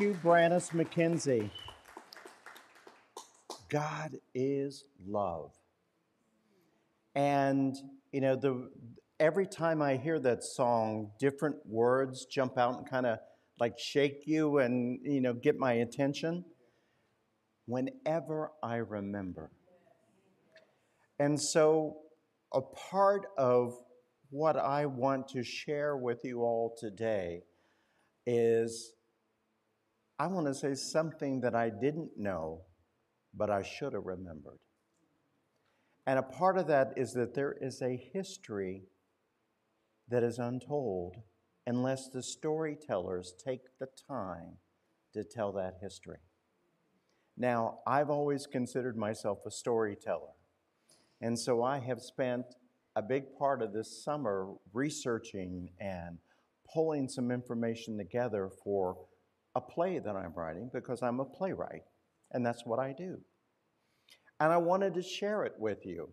You, Brannis McKenzie. God is love. And, you know, the, every time I hear that song, different words jump out and kind of like shake you and, you know, get my attention. Whenever I remember. And so, a part of what I want to share with you all today is I want to say something that I didn't know, but I should have remembered. And a part of that is that there is a history that is untold unless the storytellers take the time to tell that history. Now, I've always considered myself a storyteller. And so I have spent a big part of this summer researching and pulling some information together for a play that I'm writing because I'm a playwright and that's what I do. And I wanted to share it with you.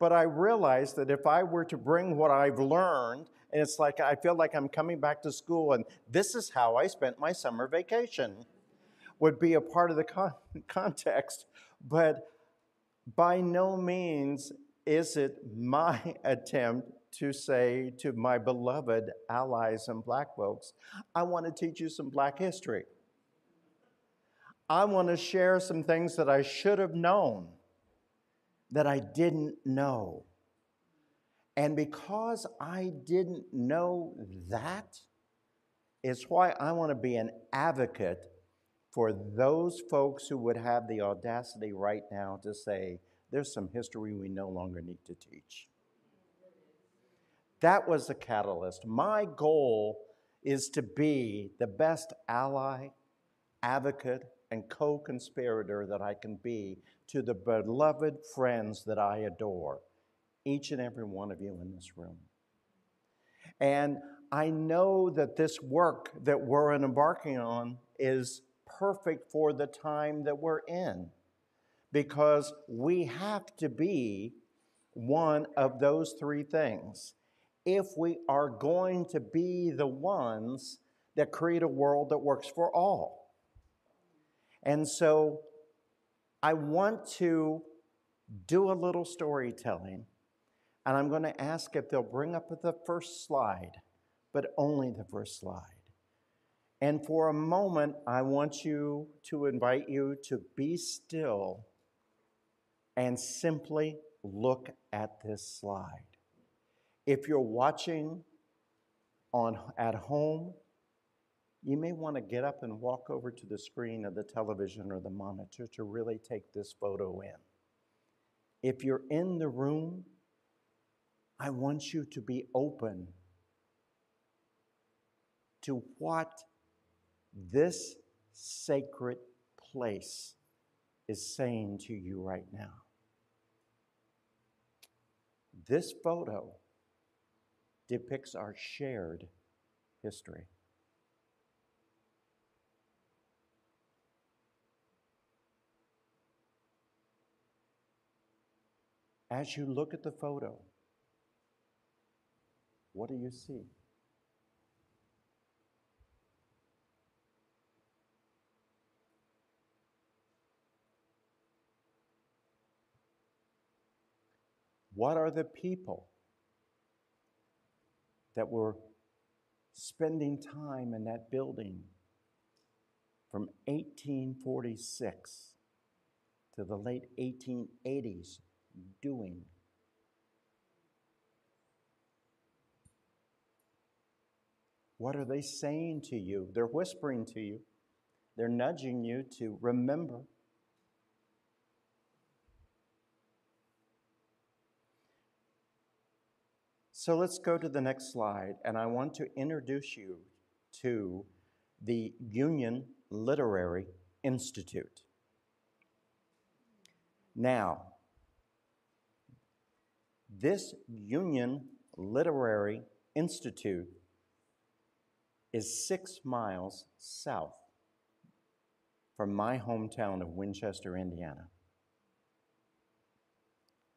But I realized that if I were to bring what I've learned, and it's like I feel like I'm coming back to school and this is how I spent my summer vacation, would be a part of the con- context. But by no means is it my attempt to say to my beloved allies and black folks, I want to teach you some black history. I want to share some things that I should have known that I didn't know. And because I didn't know that, is why I want to be an advocate for those folks who would have the audacity right now to say, there's some history we no longer need to teach. That was the catalyst. My goal is to be the best ally, advocate, and co conspirator that I can be to the beloved friends that I adore, each and every one of you in this room. And I know that this work that we're embarking on is perfect for the time that we're in because we have to be one of those three things if we are going to be the ones that create a world that works for all. And so I want to do a little storytelling, and I'm going to ask if they'll bring up the first slide, but only the first slide. And for a moment, I want you to invite you to be still and simply look at this slide. If you're watching on, at home, you may want to get up and walk over to the screen of the television or the monitor to really take this photo in. If you're in the room, I want you to be open to what this sacred place is saying to you right now. This photo depicts our shared history. As you look at the photo, what do you see? What are the people that were spending time in that building from 1846 to the late 1880s doing? What are they saying to you? They're whispering to you. They're nudging you to remember. So let's go to the next slide, and I want to introduce you to the Union Literary Institute. Now, this Union Literary Institute is six miles south from my hometown of Winchester, Indiana.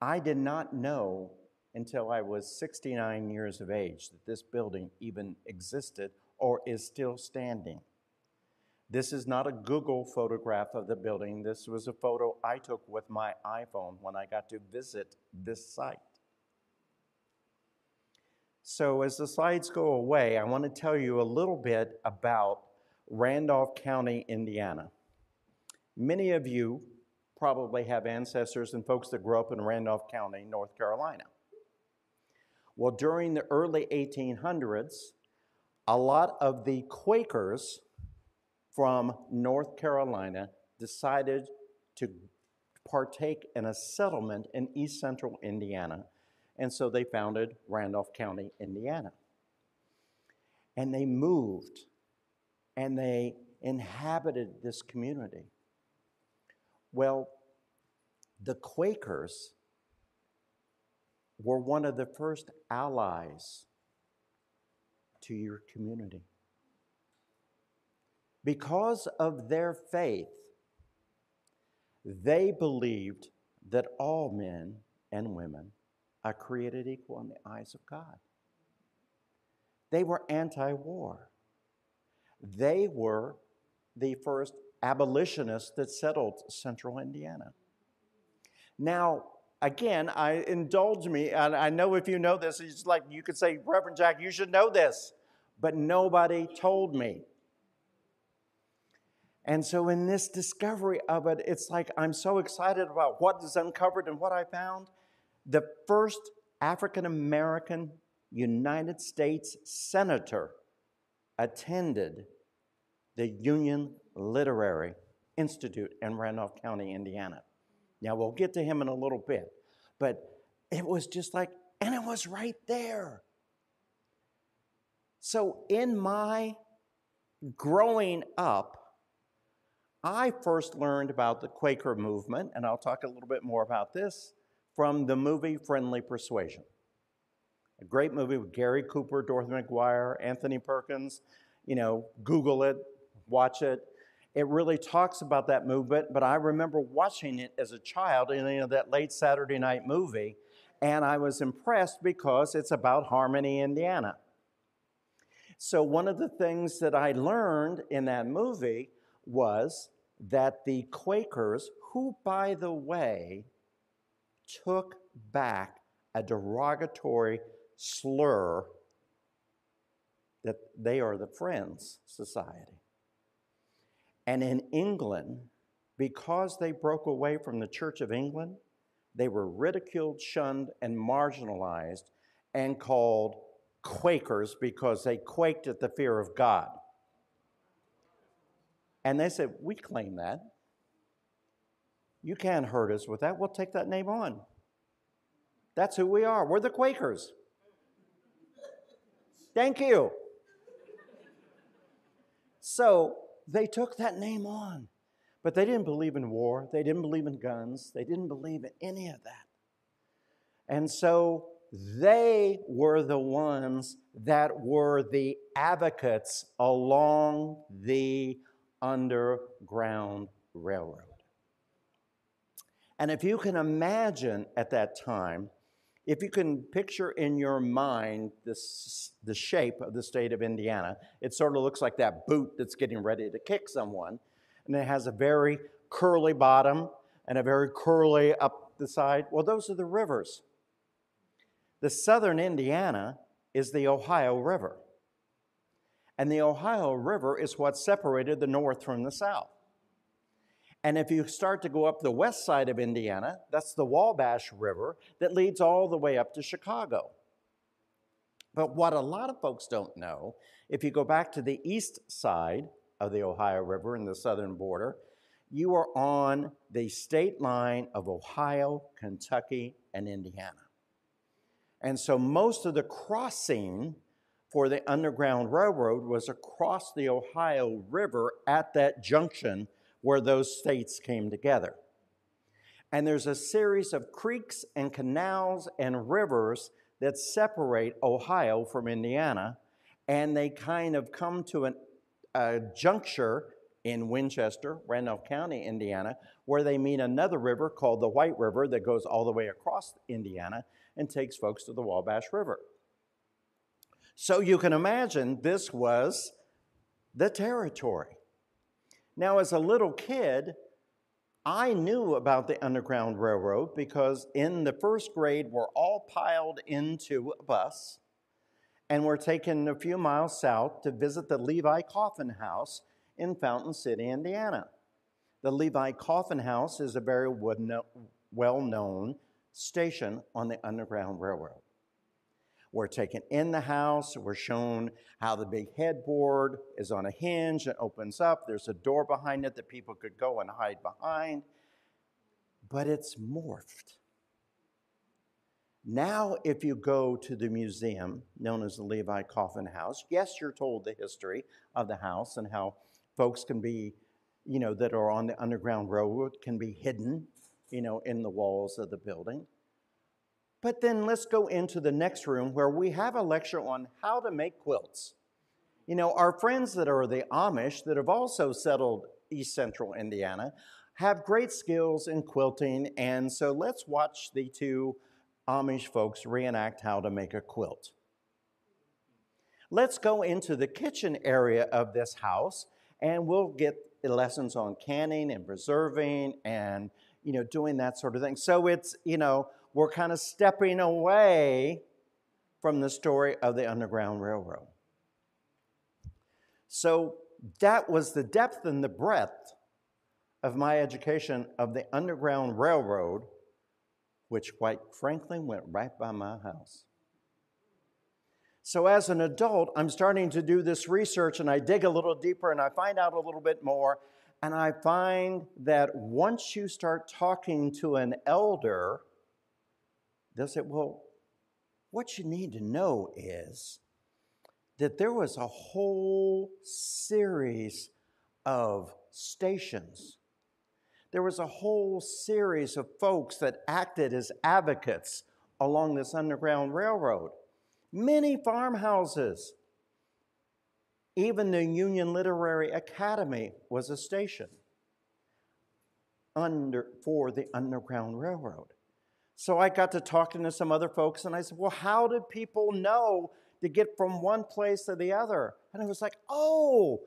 I did not know until I was 69 years of age that this building even existed or is still standing. This is not a Google photograph of the building. This was a photo I took with my iPhone when I got to visit this site. So, as the slides go away, I want to tell you a little bit about Randolph County, Indiana. Many of you probably have ancestors and folks that grew up in Randolph County, North Carolina. Well, during the early 1800s, a lot of the Quakers from North Carolina decided to partake in a settlement in east central Indiana. And so they founded Randolph County, Indiana. And they moved and they inhabited this community. Well, the Quakers were one of the first allies to your community. Because of their faith, they believed that all men and women are created equal in the eyes of God. They were anti war. They were the first abolitionists that settled central Indiana. Now, again, I indulge me, and I know if you know this, it's like you could say, Reverend Jack, you should know this, but nobody told me. And so, in this discovery of it, it's like I'm so excited about what is uncovered and what I found. The first African American United States senator attended the Union Literary Institute in Randolph County, Indiana. Now, we'll get to him in a little bit, but it was just like, and it was right there. So, in my growing up, I first learned about the Quaker movement, and I'll talk a little bit more about this from the movie Friendly Persuasion. A great movie with Gary Cooper, Dorothy McGuire, Anthony Perkins. You know, Google it, watch it. It really talks about that movement, but I remember watching it as a child in you know, that late Saturday night movie, and I was impressed because it's about Harmony, Indiana. So, one of the things that I learned in that movie was that the Quakers, who, by the way, took back a derogatory slur that they are the Friends Society. And in England, because they broke away from the Church of England, they were ridiculed, shunned, and marginalized and called Quakers because they quaked at the fear of God. And they said, We claim that. You can't hurt us with that. We'll take that name on. That's who we are. We're the Quakers. Thank you. So they took that name on, but they didn't believe in war. They didn't believe in guns. They didn't believe in any of that. And so they were the ones that were the advocates along the Underground Railroad. And if you can imagine at that time, if you can picture in your mind this, the shape of the state of Indiana, it sort of looks like that boot that's getting ready to kick someone. And it has a very curly bottom and a very curly up the side. Well, those are the rivers. The southern Indiana is the Ohio River. And the Ohio River is what separated the north from the south. And if you start to go up the west side of Indiana, that's the Wabash River that leads all the way up to Chicago. But what a lot of folks don't know, if you go back to the east side of the Ohio River in the southern border, you are on the state line of Ohio, Kentucky, and Indiana. And so most of the crossing for the Underground Railroad was across the Ohio River at that junction where those states came together. And there's a series of creeks and canals and rivers that separate Ohio from Indiana, and they kind of come to an, a juncture in Winchester, Randolph County, Indiana, where they meet another river called the White River that goes all the way across Indiana and takes folks to the Wabash River. So you can imagine this was the territory. Now, as a little kid, I knew about the Underground Railroad because in the first grade, we're all piled into a bus and we're taken a few miles south to visit the Levi Coffin House in Fountain City, Indiana. The Levi Coffin House is a very well known station on the Underground Railroad. We're taken in the house, we're shown how the big headboard is on a hinge and opens up. There's a door behind it that people could go and hide behind. But it's morphed. Now, if you go to the museum known as the Levi Coffin House, yes, you're told the history of the house and how folks can be, you know, that are on the Underground Railroad can be hidden, you know, in the walls of the building. But then let's go into the next room where we have a lecture on how to make quilts. You know, our friends that are the Amish that have also settled East Central Indiana have great skills in quilting. And so let's watch the two Amish folks reenact how to make a quilt. Let's go into the kitchen area of this house and we'll get lessons on canning and preserving and you know doing that sort of thing. So it's, you know, we're kind of stepping away from the story of the Underground Railroad. So that was the depth and the breadth of my education of the Underground Railroad, which quite frankly went right by my house. So, as an adult, I'm starting to do this research and I dig a little deeper and I find out a little bit more. And I find that once you start talking to an elder, They'll say, well, what you need to know is that there was a whole series of stations. There was a whole series of folks that acted as advocates along this Underground Railroad. Many farmhouses. Even the Union Literary Academy was a station under, for the Underground Railroad. So I got to talking to some other folks, and I said, Well, how did people know to get from one place to the other? And it was like, Oh,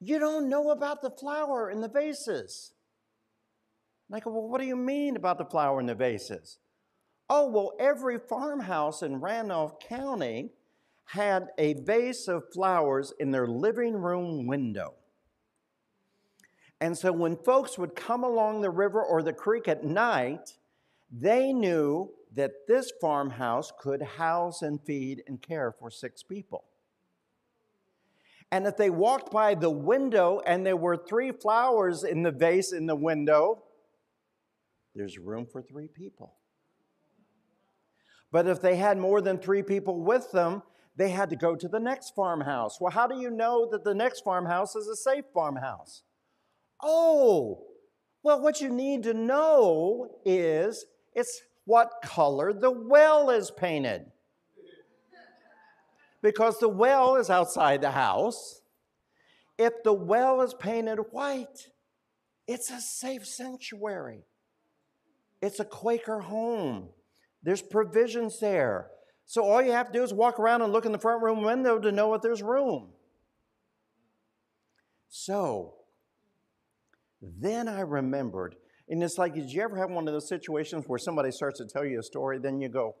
you don't know about the flower in the vases. And I go, Well, what do you mean about the flower in the vases? Oh, well, every farmhouse in Randolph County had a vase of flowers in their living room window. And so when folks would come along the river or the creek at night, they knew that this farmhouse could house and feed and care for six people. And if they walked by the window and there were three flowers in the vase in the window, there's room for three people. But if they had more than three people with them, they had to go to the next farmhouse. Well, how do you know that the next farmhouse is a safe farmhouse? Oh, well, what you need to know is it's what color the well is painted. Because the well is outside the house. If the well is painted white, it's a safe sanctuary. It's a Quaker home. There's provisions there. So all you have to do is walk around and look in the front room window to know if there's room. So then I remembered and it's like, did you ever have one of those situations where somebody starts to tell you a story, then you go,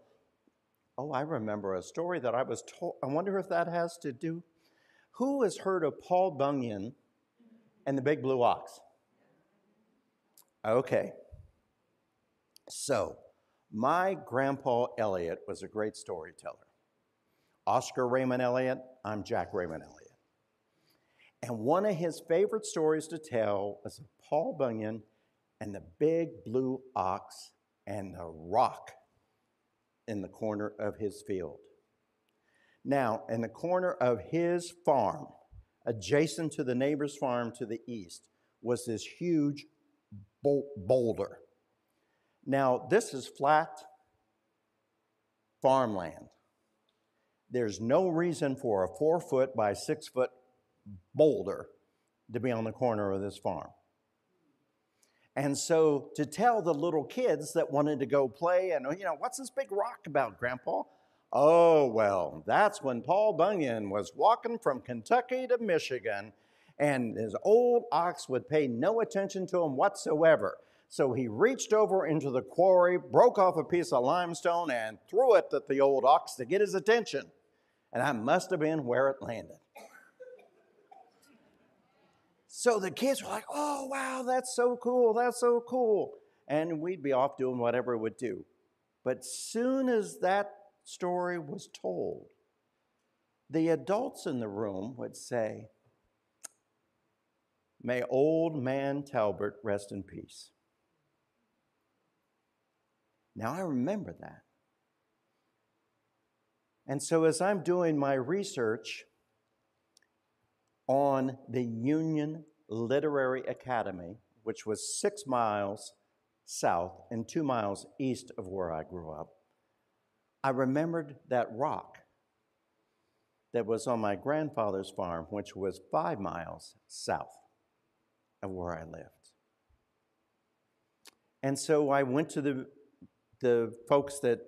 Oh, I remember a story that I was told. I wonder if that has to do. Who has heard of Paul Bunyan and the Big Blue Ox? Okay. So, my grandpa Elliot was a great storyteller. Oscar Raymond Elliott, I'm Jack Raymond Elliott. And one of his favorite stories to tell was Paul Bunyan and the big blue ox and the rock in the corner of his field. Now, in the corner of his farm, adjacent to the neighbor's farm to the east, was this huge boulder. Now, this is flat farmland. There's no reason for a four foot by six foot boulder to be on the corner of this farm. And so to tell the little kids that wanted to go play, and you know, what's this big rock about, Grandpa? Oh, well, that's when Paul Bunyan was walking from Kentucky to Michigan, And his old ox would pay no attention to him whatsoever. So he reached over into the quarry, broke off a piece of limestone, and threw it at the old ox to get his attention. And that must have been where it landed. So the kids were like, oh, wow, that's so cool, that's so cool. And we'd be off doing whatever it would do. But soon as that story was told, the adults in the room would say, May old man Talbert rest in peace. Now I remember that. And so as I'm doing my research on the Union Literary Academy, which was six miles south and two miles east of where I grew up, I remembered that rock that was on my grandfather's farm, which was five miles south of where I lived. And so I went to the, the folks that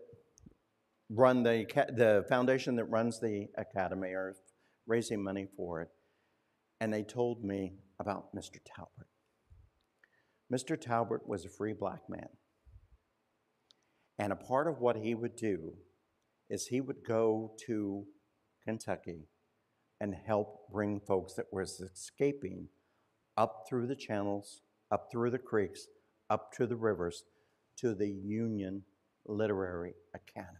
run the, the foundation that runs the academy or raising money for it, and they told me about Mr. Talbert. Mr. Talbert was a free black man. And a part of what he would do is he would go to Kentucky and help bring folks that were escaping up through the channels, up through the creeks, up to the rivers to the Union Literary Academy,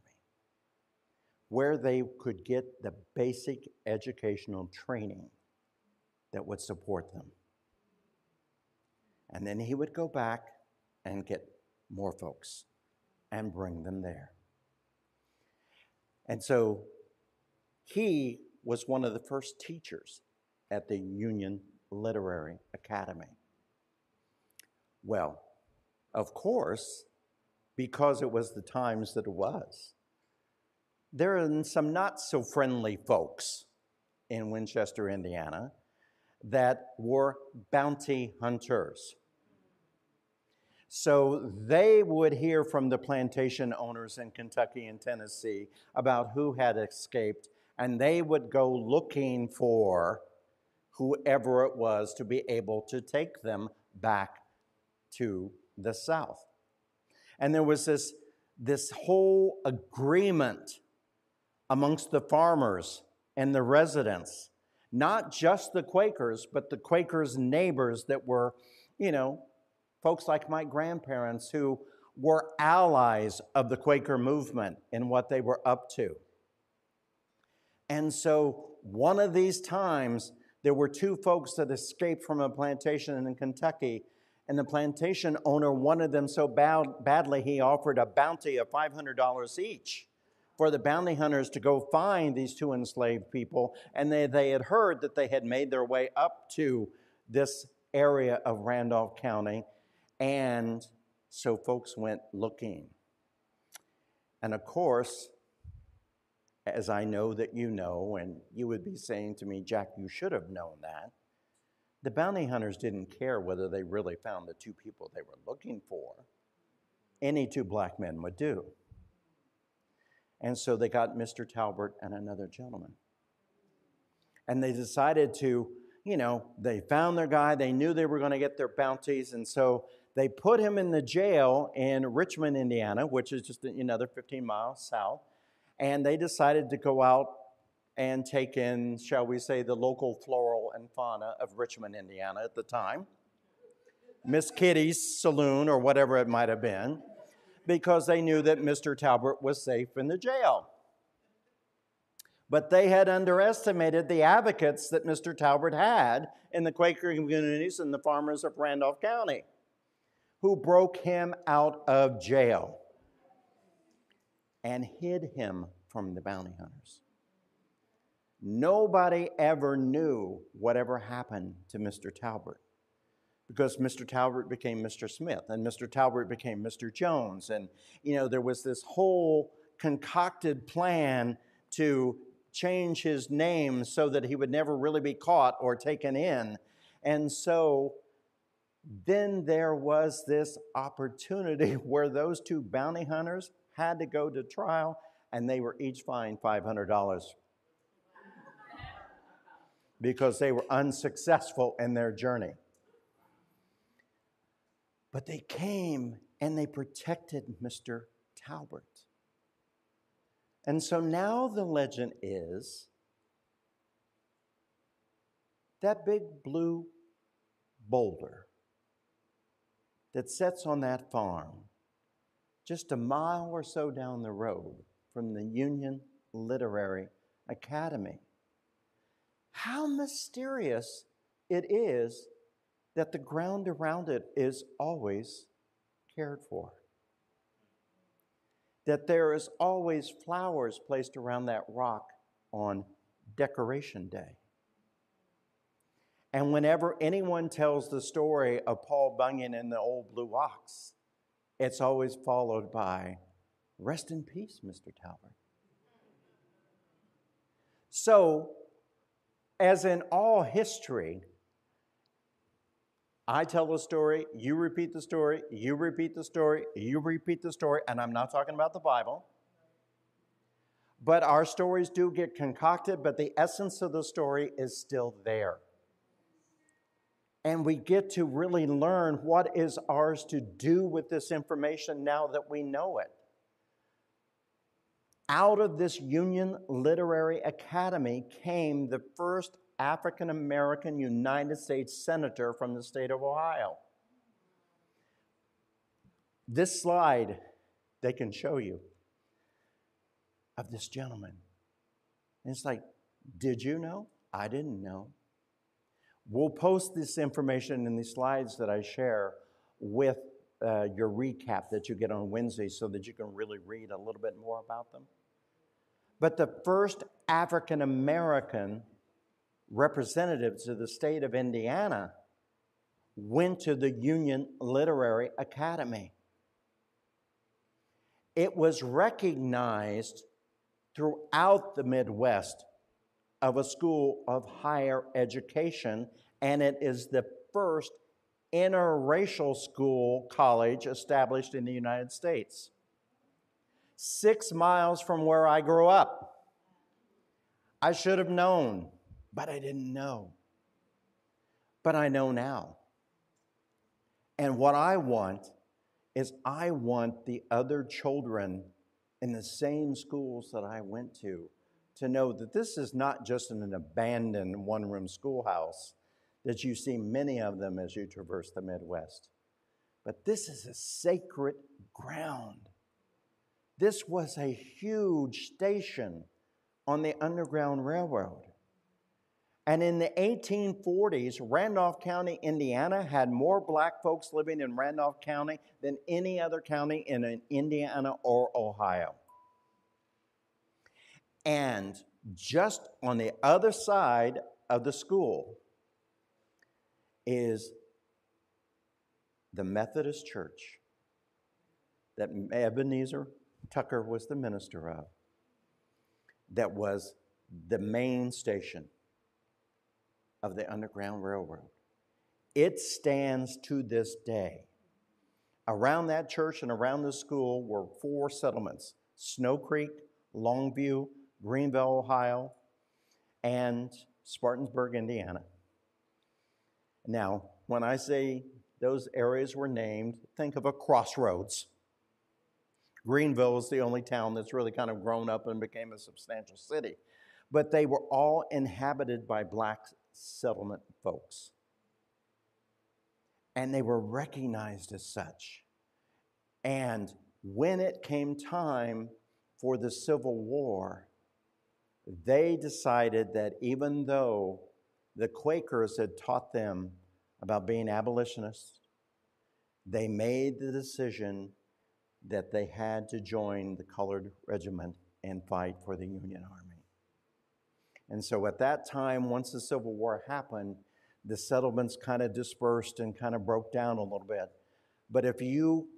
where they could get the basic educational training that would support them. And then he would go back and get more folks and bring them there. And so he was one of the first teachers at the Union Literary Academy. Well, of course, because it was the times that it was, there are some not so friendly folks in Winchester, Indiana, that were bounty hunters. So they would hear from the plantation owners in Kentucky and Tennessee about who had escaped, and they would go looking for whoever it was to be able to take them back to the South. And there was this, this whole agreement amongst the farmers and the residents, not just the Quakers, but the Quakers' neighbors that were, you know, folks like my grandparents who were allies of the Quaker movement in what they were up to. And so, one of these times, there were two folks that escaped from a plantation in Kentucky, and the plantation owner wanted them so bad, badly he offered a bounty of $500 each for the bounty hunters to go find these two enslaved people. And they, they had heard that they had made their way up to this area of Randolph County. And so folks went looking. And of course, as I know that you know, and you would be saying to me, Jack, you should have known that. The bounty hunters didn't care whether they really found the two people they were looking for. Any two black men would do. And so they got Mr. Talbert and another gentleman. And they decided to, you know, they found their guy, they knew they were going to get their bounties, and so they put him in the jail in Richmond, Indiana, which is just another 15 miles south and they decided to go out and take in, shall we say, the local floral and fauna of Richmond, Indiana at the time, Miss Kitty's saloon or whatever it might have been, because they knew that Mr. Talbert was safe in the jail. But they had underestimated the advocates that Mr. Talbert had in the Quaker communities and the farmers of Randolph County, who broke him out of jail and hid him from the bounty hunters. Nobody ever knew whatever happened to Mr. Talbert because Mr. Talbert became Mr. Smith and Mr. Talbert became Mr. Jones. And, you know, there was this whole concocted plan to change his name so that he would never really be caught or taken in. And so then there was this opportunity where those two bounty hunters had to go to trial, and they were each fined $500. because they were unsuccessful in their journey. But they came and they protected Mr. Talbert. And so now the legend is that big blue boulder that sits on that farm just a mile or so down the road from the Union Literary Academy. How mysterious it is that the ground around it is always cared for. That there is always flowers placed around that rock on decoration day. And whenever anyone tells the story of Paul Bunyan and the old blue ox, it's always followed by, Rest in peace, Mr. Talbert. So, as in all history, I tell a story, you repeat the story, you repeat the story, you repeat the story, and I'm not talking about the Bible. But our stories do get concocted, but the essence of the story is still there and we get to really learn what is ours to do with this information now that we know it. Out of this Union Literary Academy came the first African American United States Senator from the state of Ohio. This slide they can show you of this gentleman. And it's like, did you know? I didn't know. We'll post this information in the slides that I share with uh, your recap that you get on Wednesday so that you can really read a little bit more about them. But the first African American representatives of the state of Indiana went to the Union Literary Academy. It was recognized throughout the Midwest of a school of higher education, and it is the first interracial school college established in the United States. Six miles from where I grew up. I should have known, but I didn't know. But I know now. And what I want is I want the other children in the same schools that I went to to know that this is not just an abandoned one room schoolhouse, that you see many of them as you traverse the Midwest, but this is a sacred ground. This was a huge station on the Underground Railroad. And in the 1840s, Randolph County, Indiana had more black folks living in Randolph County than any other county in Indiana or Ohio. And just on the other side of the school is the Methodist Church that Ebenezer Tucker was the minister of, that was the main station of the Underground Railroad. It stands to this day. Around that church and around the school were four settlements Snow Creek, Longview, Greenville, Ohio, and Spartansburg, Indiana. Now, when I say those areas were named, think of a crossroads. Greenville is the only town that's really kind of grown up and became a substantial city. But they were all inhabited by black settlement folks. And they were recognized as such. And when it came time for the Civil War, they decided that even though the Quakers had taught them about being abolitionists, they made the decision that they had to join the colored regiment and fight for the Union Army. And so at that time, once the Civil War happened, the settlements kind of dispersed and kind of broke down a little bit. But if you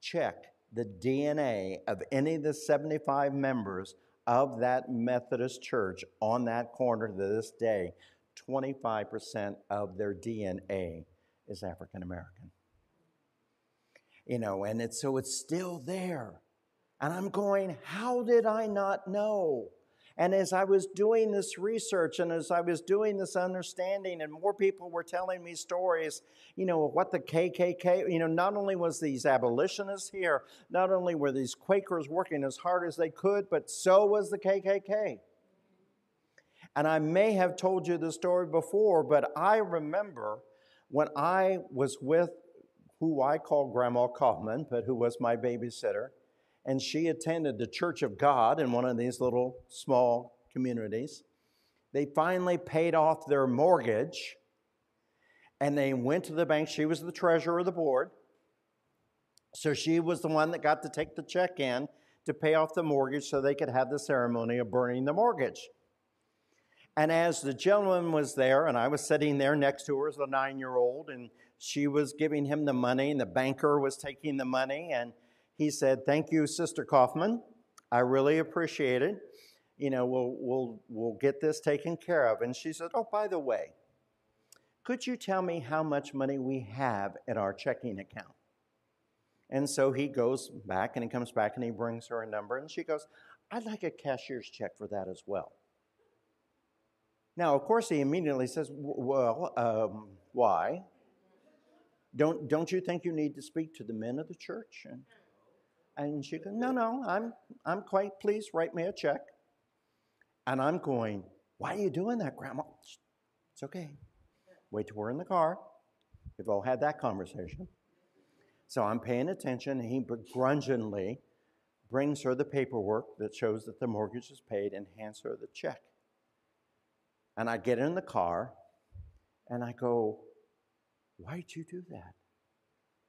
check the DNA of any of the 75 members of that Methodist church on that corner to this day, 25% of their DNA is African American. You know, and it's so it's still there. And I'm going, how did I not know? And as I was doing this research and as I was doing this understanding, and more people were telling me stories, you know, what the KKK, you know, not only was these abolitionists here, not only were these Quakers working as hard as they could, but so was the KKK. And I may have told you the story before, but I remember when I was with who I call Grandma Kaufman, but who was my babysitter and she attended the Church of God in one of these little small communities. They finally paid off their mortgage and they went to the bank. She was the treasurer of the board. So she was the one that got to take the check in to pay off the mortgage so they could have the ceremony of burning the mortgage. And as the gentleman was there, and I was sitting there next to her as a nine year old, and she was giving him the money, and the banker was taking the money, and he said, Thank you, Sister Kaufman. I really appreciate it. You know, we'll, we'll, we'll get this taken care of. And she said, Oh, by the way, could you tell me how much money we have in our checking account? And so he goes back and he comes back and he brings her a number. And she goes, I'd like a cashier's check for that as well. Now, of course, he immediately says, Well, um, why? Don't, don't you think you need to speak to the men of the church? And, and she goes, No, no, I'm, I'm quite pleased. Write me a check. And I'm going, Why are you doing that, Grandma? It's okay. Wait till we're in the car. We've all had that conversation. So I'm paying attention, and he begrudgingly brings her the paperwork that shows that the mortgage is paid and hands her the check. And I get in the car and I go, Why'd you do that?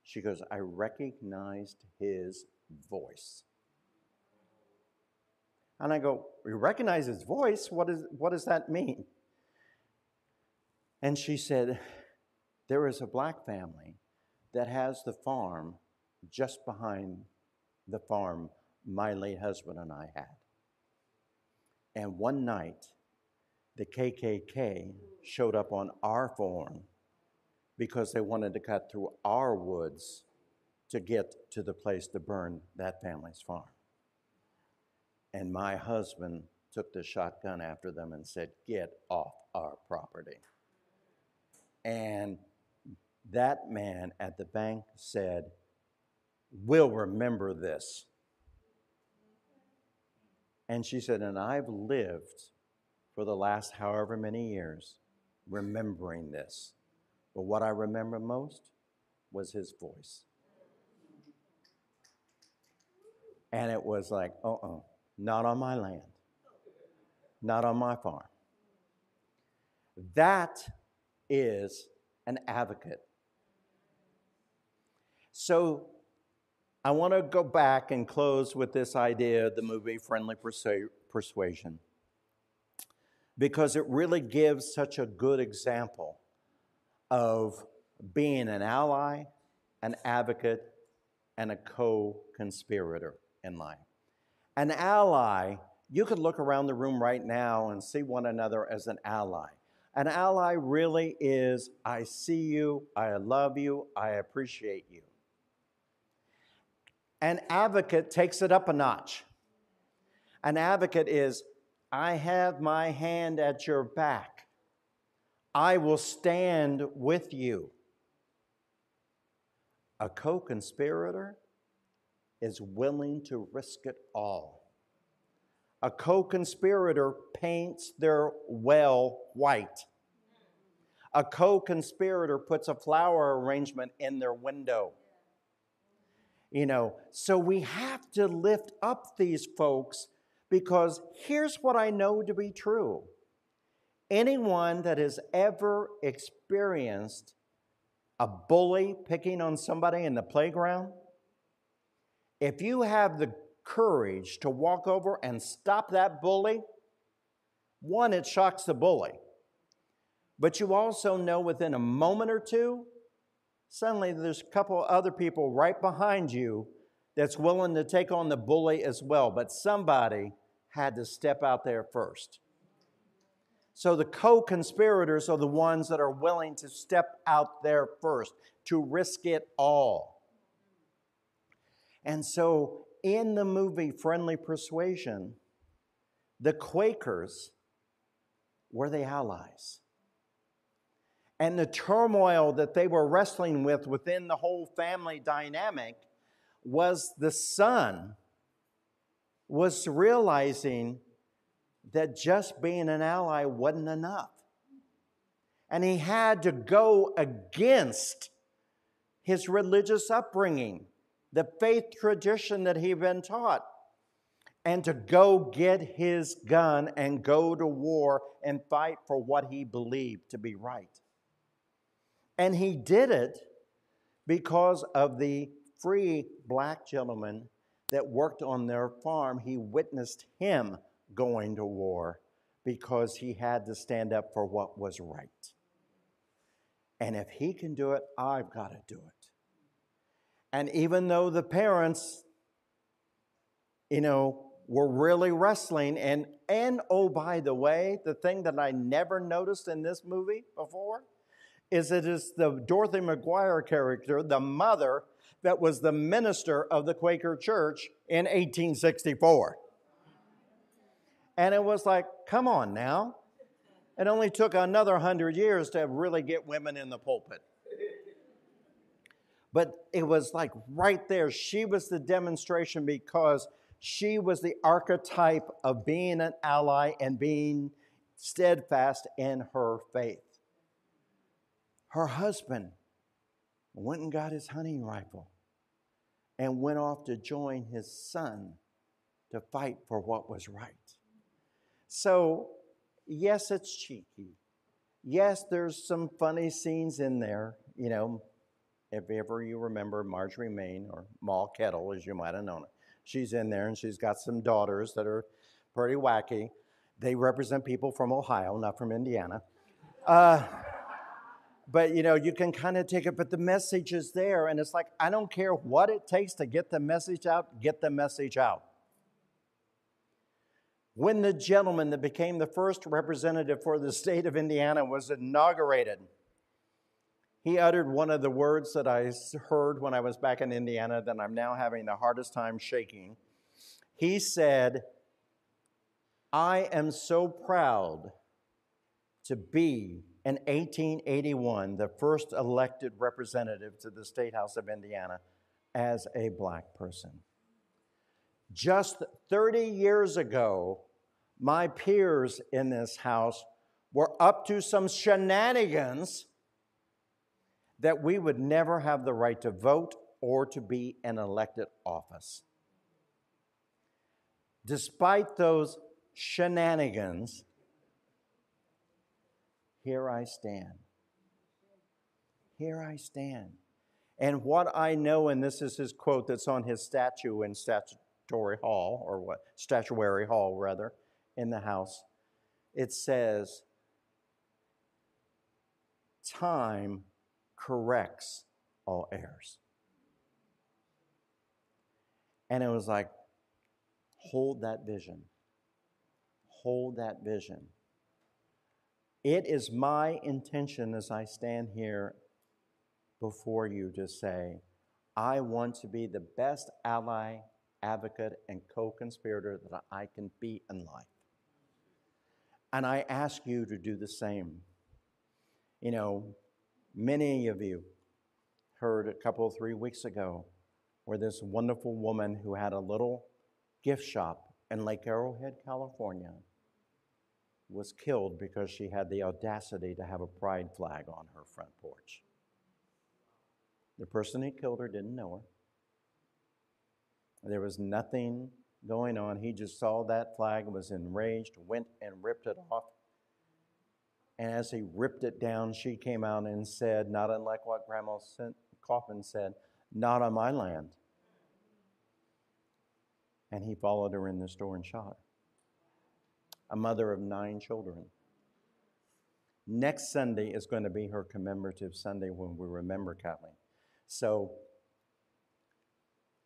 She goes, I recognized his voice. And I go, You recognize his voice? What, is, what does that mean? And she said, There is a black family that has the farm just behind the farm my late husband and I had. And one night, the KKK showed up on our farm because they wanted to cut through our woods to get to the place to burn that family's farm. And my husband took the shotgun after them and said, Get off our property. And that man at the bank said, We'll remember this. And she said, And I've lived for the last however many years remembering this. But what I remember most was his voice. And it was like, uh uh-uh, uh, not on my land, not on my farm. That is an advocate. So I want to go back and close with this idea of the movie Friendly Persu- Persuasion because it really gives such a good example of being an ally, an advocate, and a co conspirator in life. An ally, you could look around the room right now and see one another as an ally. An ally really is I see you, I love you, I appreciate you. An advocate takes it up a notch. An advocate is I have my hand at your back. I will stand with you. A co conspirator is willing to risk it all. A co conspirator paints their well white. A co conspirator puts a flower arrangement in their window. You know, so we have to lift up these folks because here's what I know to be true anyone that has ever experienced a bully picking on somebody in the playground if you have the courage to walk over and stop that bully, one, it shocks the bully. But you also know within a moment or two, suddenly there's a couple other people right behind you that's willing to take on the bully as well. But somebody had to step out there first. So the co conspirators are the ones that are willing to step out there first, to risk it all. And so in the movie Friendly Persuasion, the Quakers were the Allies. And the turmoil that they were wrestling with within the whole family dynamic was the son was realizing that just being an ally wasn't enough. And he had to go against his religious upbringing, the faith tradition that he'd been taught, and to go get his gun and go to war and fight for what he believed to be right. And he did it because of the free black gentleman that worked on their farm. He witnessed him going to war because he had to stand up for what was right. And if he can do it, I've got to do it. And even though the parents, you know, were really wrestling, and and oh, by the way, the thing that I never noticed in this movie before is it is the Dorothy McGuire character, the mother that was the minister of the Quaker Church in 1864. And it was like, come on now. It only took another hundred years to really get women in the pulpit. But it was like right there. She was the demonstration because she was the archetype of being an ally and being steadfast in her faith. Her husband went and got his hunting rifle and went off to join his son to fight for what was right. So, yes, it's cheeky. Yes, there's some funny scenes in there. You know, if ever you remember Marjorie Main or Ma Kettle, as you might have known it, she's in there and she's got some daughters that are pretty wacky. They represent people from Ohio, not from Indiana. Uh, but you know, you can kind of take it, but the message is there, and it's like, I don't care what it takes to get the message out, get the message out. When the gentleman that became the first representative for the state of Indiana was inaugurated, he uttered one of the words that I heard when I was back in Indiana that I'm now having the hardest time shaking. He said, I am so proud to be in 1881 the first elected representative to the State House of Indiana as a black person. Just 30 years ago, my peers in this house were up to some shenanigans that we would never have the right to vote or to be in elected office. Despite those shenanigans, here I stand. Here I stand. And what I know, and this is his quote that's on his statue in Statutory Hall, or what? Statuary Hall, rather, in the house. It says, Time corrects all errors. And it was like, hold that vision. Hold that vision. It is my intention as I stand here before you to say, I want to be the best ally, advocate, and co conspirator that I can be in life. And I ask you to do the same. You know, many of you heard a couple, three weeks ago where this wonderful woman who had a little gift shop in Lake Arrowhead, California, was killed because she had the audacity to have a pride flag on her front porch. The person who killed her didn't know her. There was nothing going on. He just saw that flag, was enraged, went and ripped it off. And as he ripped it down, she came out and said, not unlike what Grandma Coffin said, not on my land. And he followed her in the store and shot her a mother of nine children. Next Sunday is going to be her commemorative Sunday when we remember Kathleen. So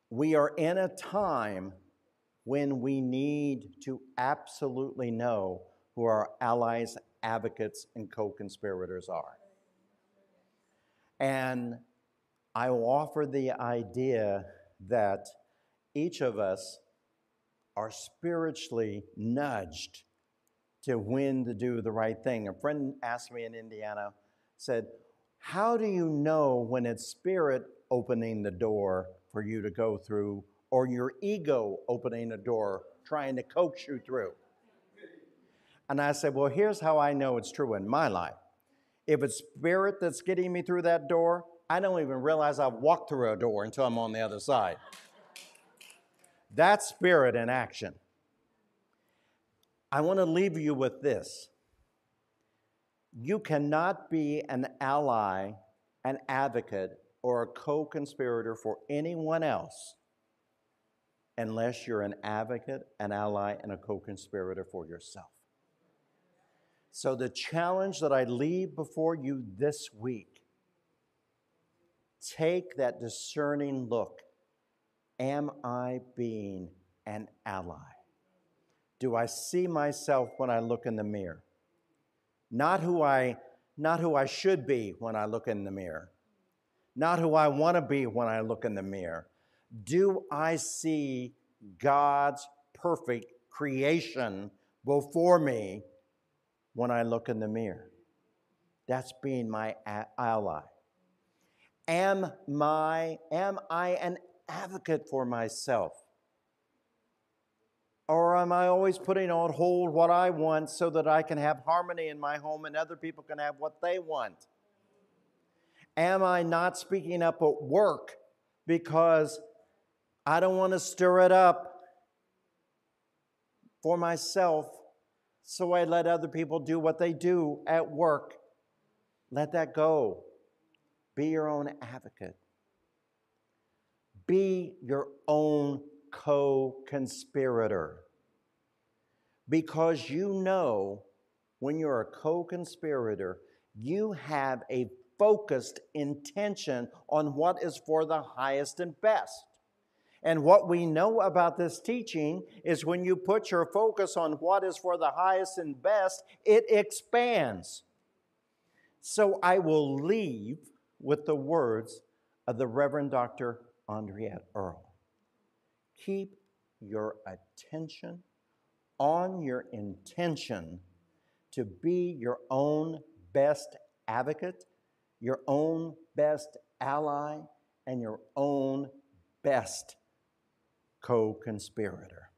we are in a time when we need to absolutely know who our allies, advocates, and co conspirators are. And I will offer the idea that each of us are spiritually nudged to when to do the right thing. A friend asked me in Indiana, said, How do you know when it's spirit opening the door for you to go through or your ego opening a door trying to coax you through? And I said, Well, here's how I know it's true in my life. If it's spirit that's getting me through that door, I don't even realize I've walked through a door until I'm on the other side. That's spirit in action. I want to leave you with this. You cannot be an ally, an advocate, or a co conspirator for anyone else unless you're an advocate, an ally, and a co conspirator for yourself. So, the challenge that I leave before you this week take that discerning look. Am I being an ally? Do I see myself when I look in the mirror? Not who I, not who I should be when I look in the mirror. Not who I want to be when I look in the mirror. Do I see God's perfect creation before me when I look in the mirror? That's being my ally. Am, my, am I an advocate for myself? Or am I always putting on hold what I want so that I can have harmony in my home and other people can have what they want? Am I not speaking up at work because I don't want to stir it up for myself, so I let other people do what they do at work? Let that go. Be your own advocate. Be your own co conspirator. Because you know when you're a co conspirator, you have a focused intention on what is for the highest and best. And what we know about this teaching is when you put your focus on what is for the highest and best, it expands. So I will leave with the words of the Reverend Dr. Andriette Earl. Keep your attention on your intention to be your own best advocate, your own best ally, and your own best co conspirator.